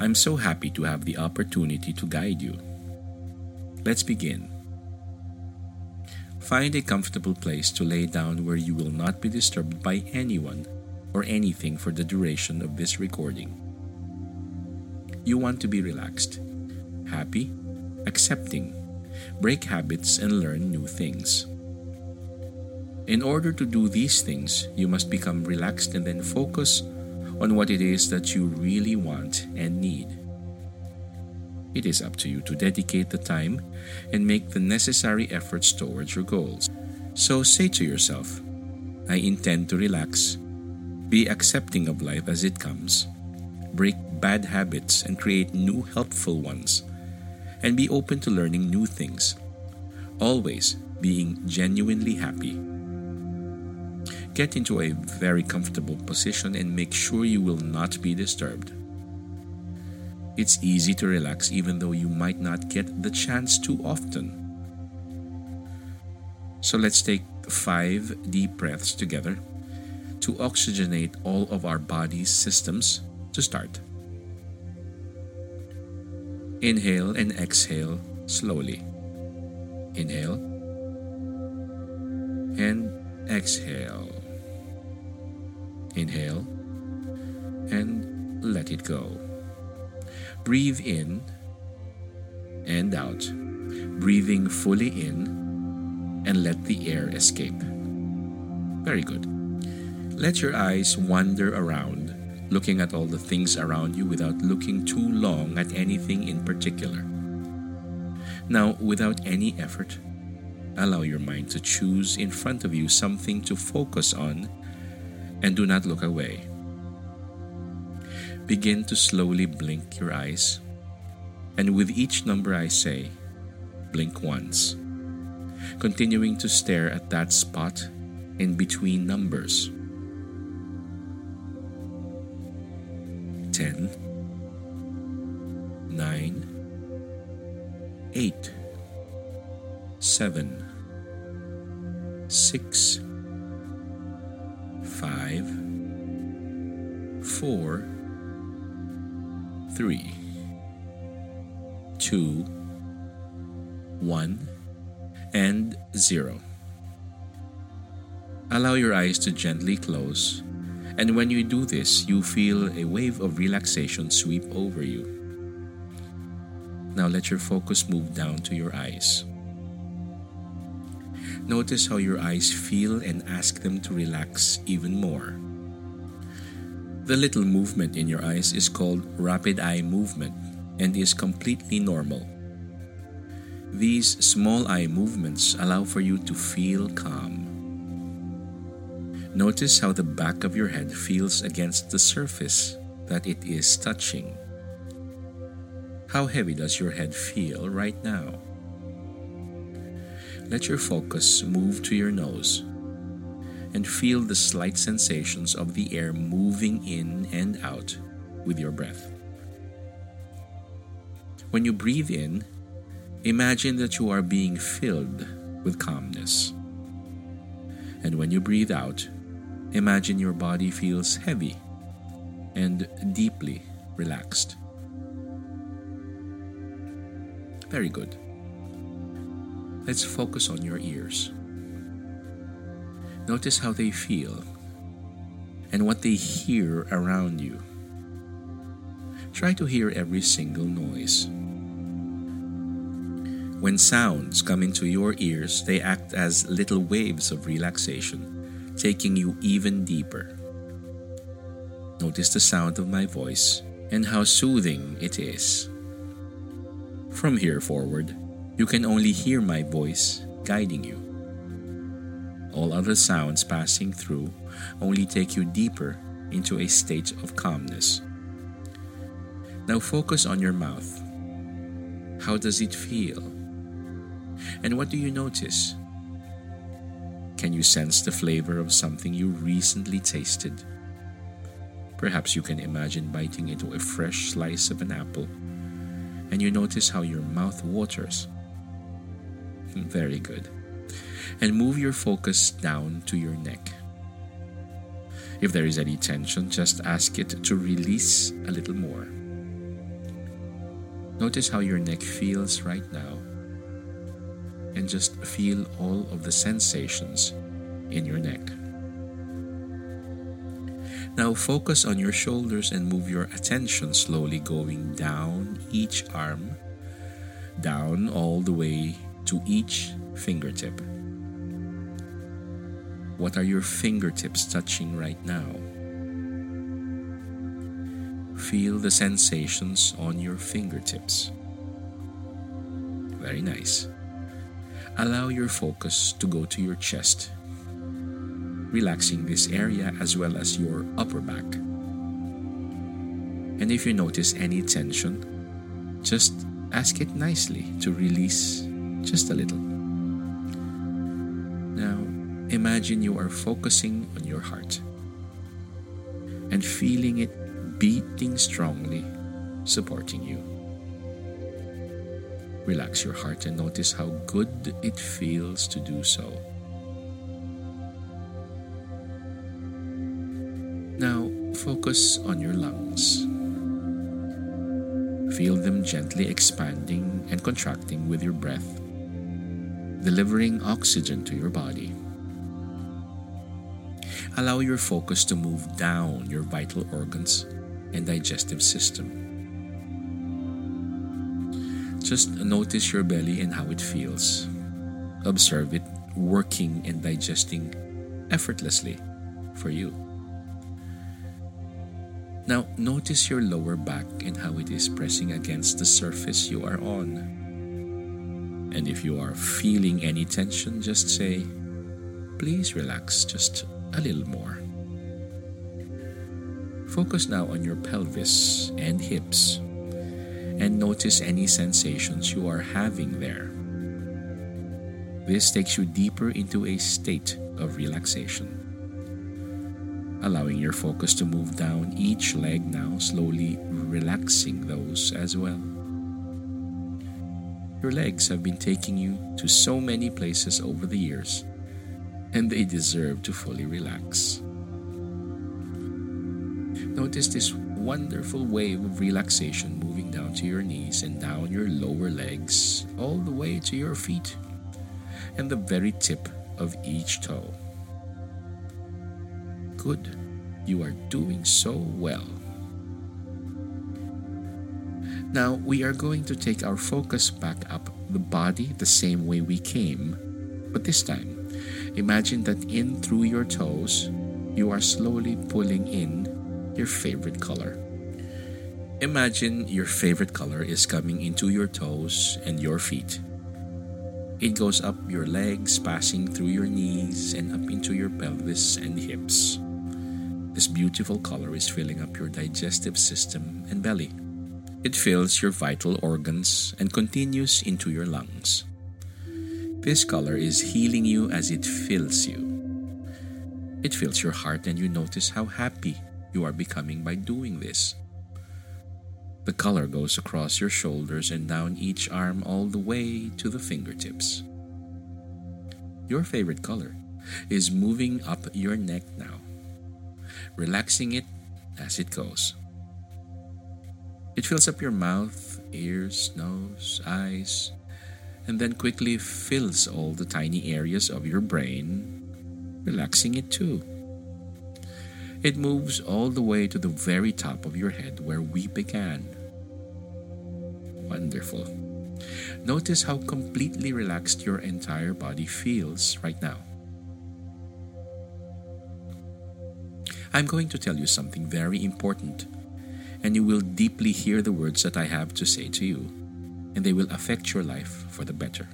I'm so happy to have the opportunity to guide you. Let's begin. Find a comfortable place to lay down where you will not be disturbed by anyone or anything for the duration of this recording. You want to be relaxed, happy, accepting, break habits, and learn new things. In order to do these things, you must become relaxed and then focus on what it is that you really want and need. It is up to you to dedicate the time and make the necessary efforts towards your goals. So say to yourself, I intend to relax, be accepting of life as it comes, break bad habits and create new helpful ones, and be open to learning new things, always being genuinely happy. Get into a very comfortable position and make sure you will not be disturbed. It's easy to relax even though you might not get the chance too often. So let's take five deep breaths together to oxygenate all of our body's systems to start. Inhale and exhale slowly. Inhale and exhale. Inhale and let it go. Breathe in and out, breathing fully in and let the air escape. Very good. Let your eyes wander around, looking at all the things around you without looking too long at anything in particular. Now, without any effort, allow your mind to choose in front of you something to focus on and do not look away. Begin to slowly blink your eyes, and with each number I say, blink once, continuing to stare at that spot in between numbers. 10, 9, 8, 7, 6, five, four, three, two, one, and zero. Allow your eyes to gently close, and when you do this, you feel a wave of relaxation sweep over you. Now let your focus move down to your eyes. Notice how your eyes feel and ask them to relax even more. The little movement in your eyes is called rapid eye movement and is completely normal. These small eye movements allow for you to feel calm. Notice how the back of your head feels against the surface that it is touching. How heavy does your head feel right now? Let your focus move to your nose and feel the slight sensations of the air moving in and out with your breath. When you breathe in, imagine that you are being filled with calmness. And when you breathe out, imagine your body feels heavy and deeply relaxed. Very good. Let's focus on your ears. Notice how they feel and what they hear around you. Try to hear every single noise. When sounds come into your ears, they act as little waves of relaxation, taking you even deeper. Notice the sound of my voice and how soothing it is. From here forward, you can only hear my voice guiding you. All other sounds passing through only take you deeper into a state of calmness. Now focus on your mouth. How does it feel? And what do you notice? Can you sense the flavor of something you recently tasted? Perhaps you can imagine biting into a fresh slice of an apple and you notice how your mouth waters. Very good and move your focus down to your neck. If there is any tension, just ask it to release a little more. Notice how your neck feels right now, and just feel all of the sensations in your neck. Now focus on your shoulders and move your attention slowly going down each arm, down all the way to each fingertip. What are your fingertips touching right now? Feel the sensations on your fingertips. Very nice. Allow your focus to go to your chest, relaxing this area as well as your upper back. And if you notice any tension, just ask it nicely to release just a little. Now, Imagine you are focusing on your heart and feeling it beating strongly, supporting you. Relax your heart and notice how good it feels to do so. Now, focus on your lungs. Feel them gently expanding and contracting with your breath, delivering oxygen to your body. Allow your focus to move down your vital organs and digestive system. Just notice your belly and how it feels. Observe it working and digesting effortlessly for you. Now, notice your lower back and how it is pressing against the surface you are on. And if you are feeling any tension, just say, please relax just a little more. Focus now on your pelvis and hips and notice any sensations you are having there. This takes you deeper into a state of relaxation. Allowing your focus to move down each leg now, slowly relaxing those as well. Your legs have been taking you to so many places over the years and they deserve to fully relax. Notice this wonderful wave of relaxation moving down to your knees and down your lower legs, all the way to your feet and the very tip of each toe. Good. You are doing so well. Now we are going to take our focus back up the body the same way we came, but this time, imagine that in through your toes, you are slowly pulling in your favorite color. Imagine your favorite color is coming into your toes and your feet. It goes up your legs, passing through your knees and up into your pelvis and hips. This beautiful color is filling up your digestive system and belly. It fills your vital organs and continues into your lungs. This color is healing you as it fills you. It fills your heart, and you notice how happy you are becoming by doing this. The color goes across your shoulders and down each arm all the way to the fingertips. Your favorite color is moving up your neck now, relaxing it as it goes. It fills up your mouth, ears, nose, eyes, and then quickly fills all the tiny areas of your brain, relaxing it too. It moves all the way to the very top of your head where we began wonderful. Notice how completely relaxed your entire body feels right now. I'm going to tell you something very important, and you will deeply hear the words that I have to say to you, and they will affect your life for the better.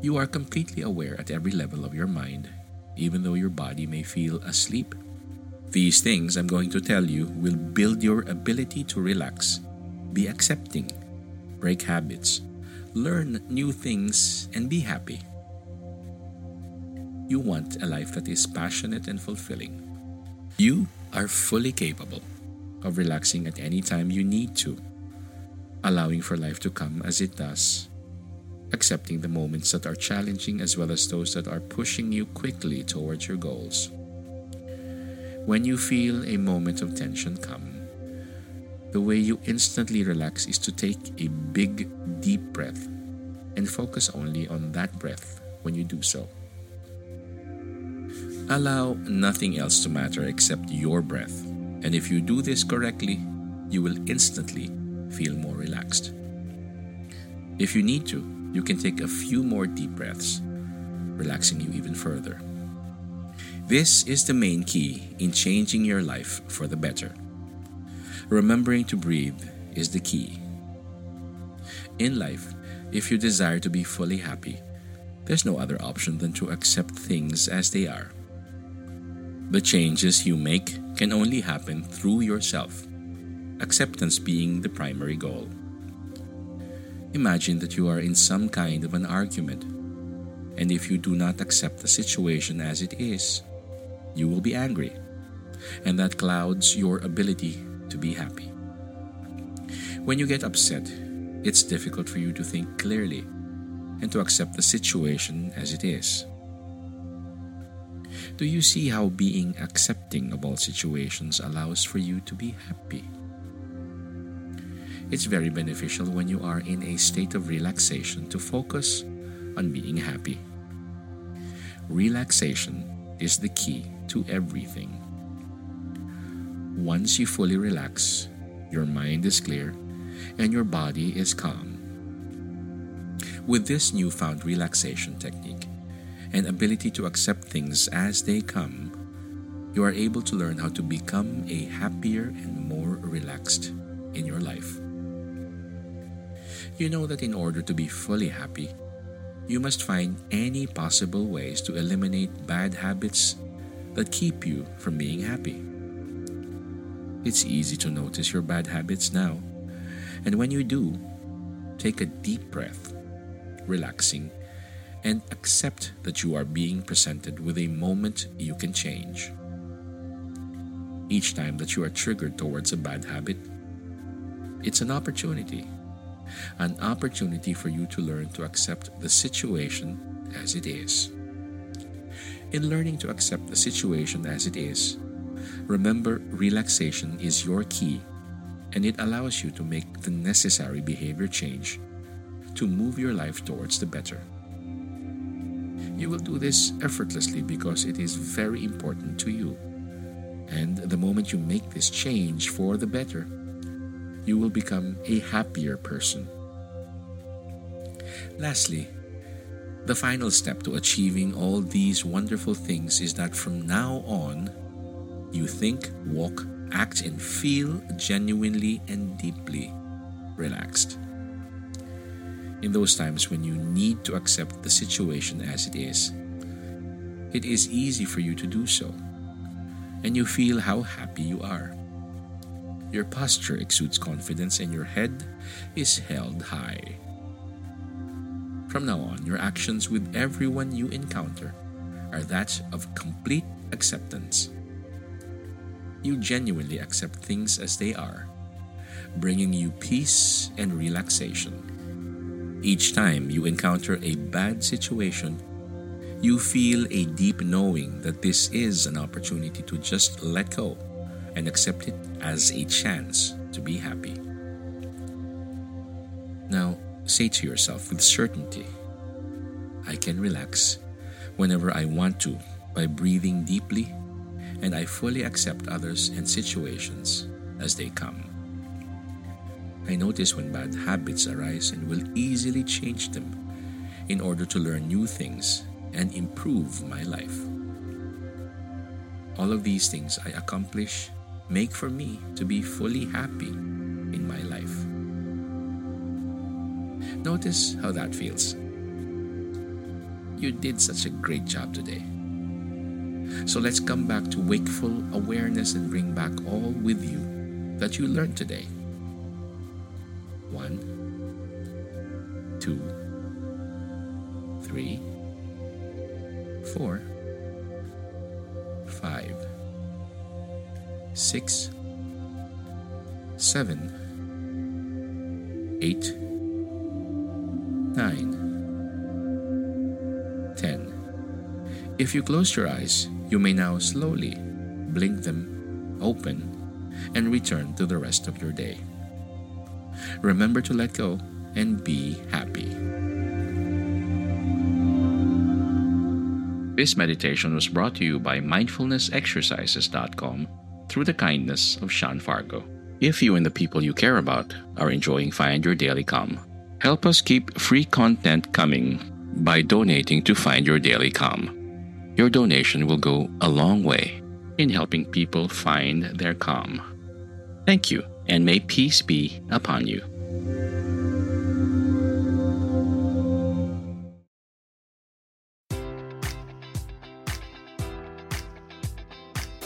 You are completely aware at every level of your mind, even though your body may feel asleep. These things I'm going to tell you will build your ability to relax be accepting, break habits, learn new things, and be happy. You want a life that is passionate and fulfilling. You are fully capable of relaxing at any time you need to, allowing for life to come as it does, accepting the moments that are challenging as well as those that are pushing you quickly towards your goals. When you feel a moment of tension come, the way you instantly relax is to take a big, deep breath and focus only on that breath when you do so. Allow nothing else to matter except your breath, and if you do this correctly, you will instantly feel more relaxed. If you need to, you can take a few more deep breaths, relaxing you even further. This is the main key in changing your life for the better. Remembering to breathe is the key. In life, if you desire to be fully happy, there's no other option than to accept things as they are. The changes you make can only happen through yourself, acceptance being the primary goal. Imagine that you are in some kind of an argument, and if you do not accept the situation as it is, you will be angry, and that clouds your ability to be happy. When you get upset, it's difficult for you to think clearly and to accept the situation as it is. Do you see how being accepting of all situations allows for you to be happy? It's very beneficial when you are in a state of relaxation to focus on being happy. Relaxation is the key to everything. Once you fully relax, your mind is clear and your body is calm. With this newfound relaxation technique and ability to accept things as they come, you are able to learn how to become a happier and more relaxed in your life. You know that in order to be fully happy, you must find any possible ways to eliminate bad habits that keep you from being happy. It's easy to notice your bad habits now. And when you do, take a deep breath, relaxing, and accept that you are being presented with a moment you can change. Each time that you are triggered towards a bad habit, it's an opportunity. An opportunity for you to learn to accept the situation as it is. In learning to accept the situation as it is, Remember, relaxation is your key and it allows you to make the necessary behavior change to move your life towards the better. You will do this effortlessly because it is very important to you. And the moment you make this change for the better, you will become a happier person. Lastly, the final step to achieving all these wonderful things is that from now on, you think, walk, act, and feel genuinely and deeply relaxed. In those times when you need to accept the situation as it is, it is easy for you to do so, and you feel how happy you are. Your posture exudes confidence, and your head is held high. From now on, your actions with everyone you encounter are that of complete acceptance you genuinely accept things as they are, bringing you peace and relaxation. Each time you encounter a bad situation, you feel a deep knowing that this is an opportunity to just let go and accept it as a chance to be happy. Now, say to yourself with certainty, I can relax whenever I want to by breathing deeply and I fully accept others and situations as they come. I notice when bad habits arise and will easily change them in order to learn new things and improve my life. All of these things I accomplish make for me to be fully happy in my life. Notice how that feels. You did such a great job today. So let's come back to wakeful awareness and bring back all with you that you learned today. One, two, three, four, five, six, seven, eight, nine, ten. If you close your eyes, you may now slowly blink them open and return to the rest of your day. Remember to let go and be happy. This meditation was brought to you by mindfulnessexercises.com through the kindness of Sean Fargo. If you and the people you care about are enjoying Find Your Daily Calm, help us keep free content coming by donating to Find Your Daily Calm. Your donation will go a long way in helping people find their calm. Thank you, and may peace be upon you.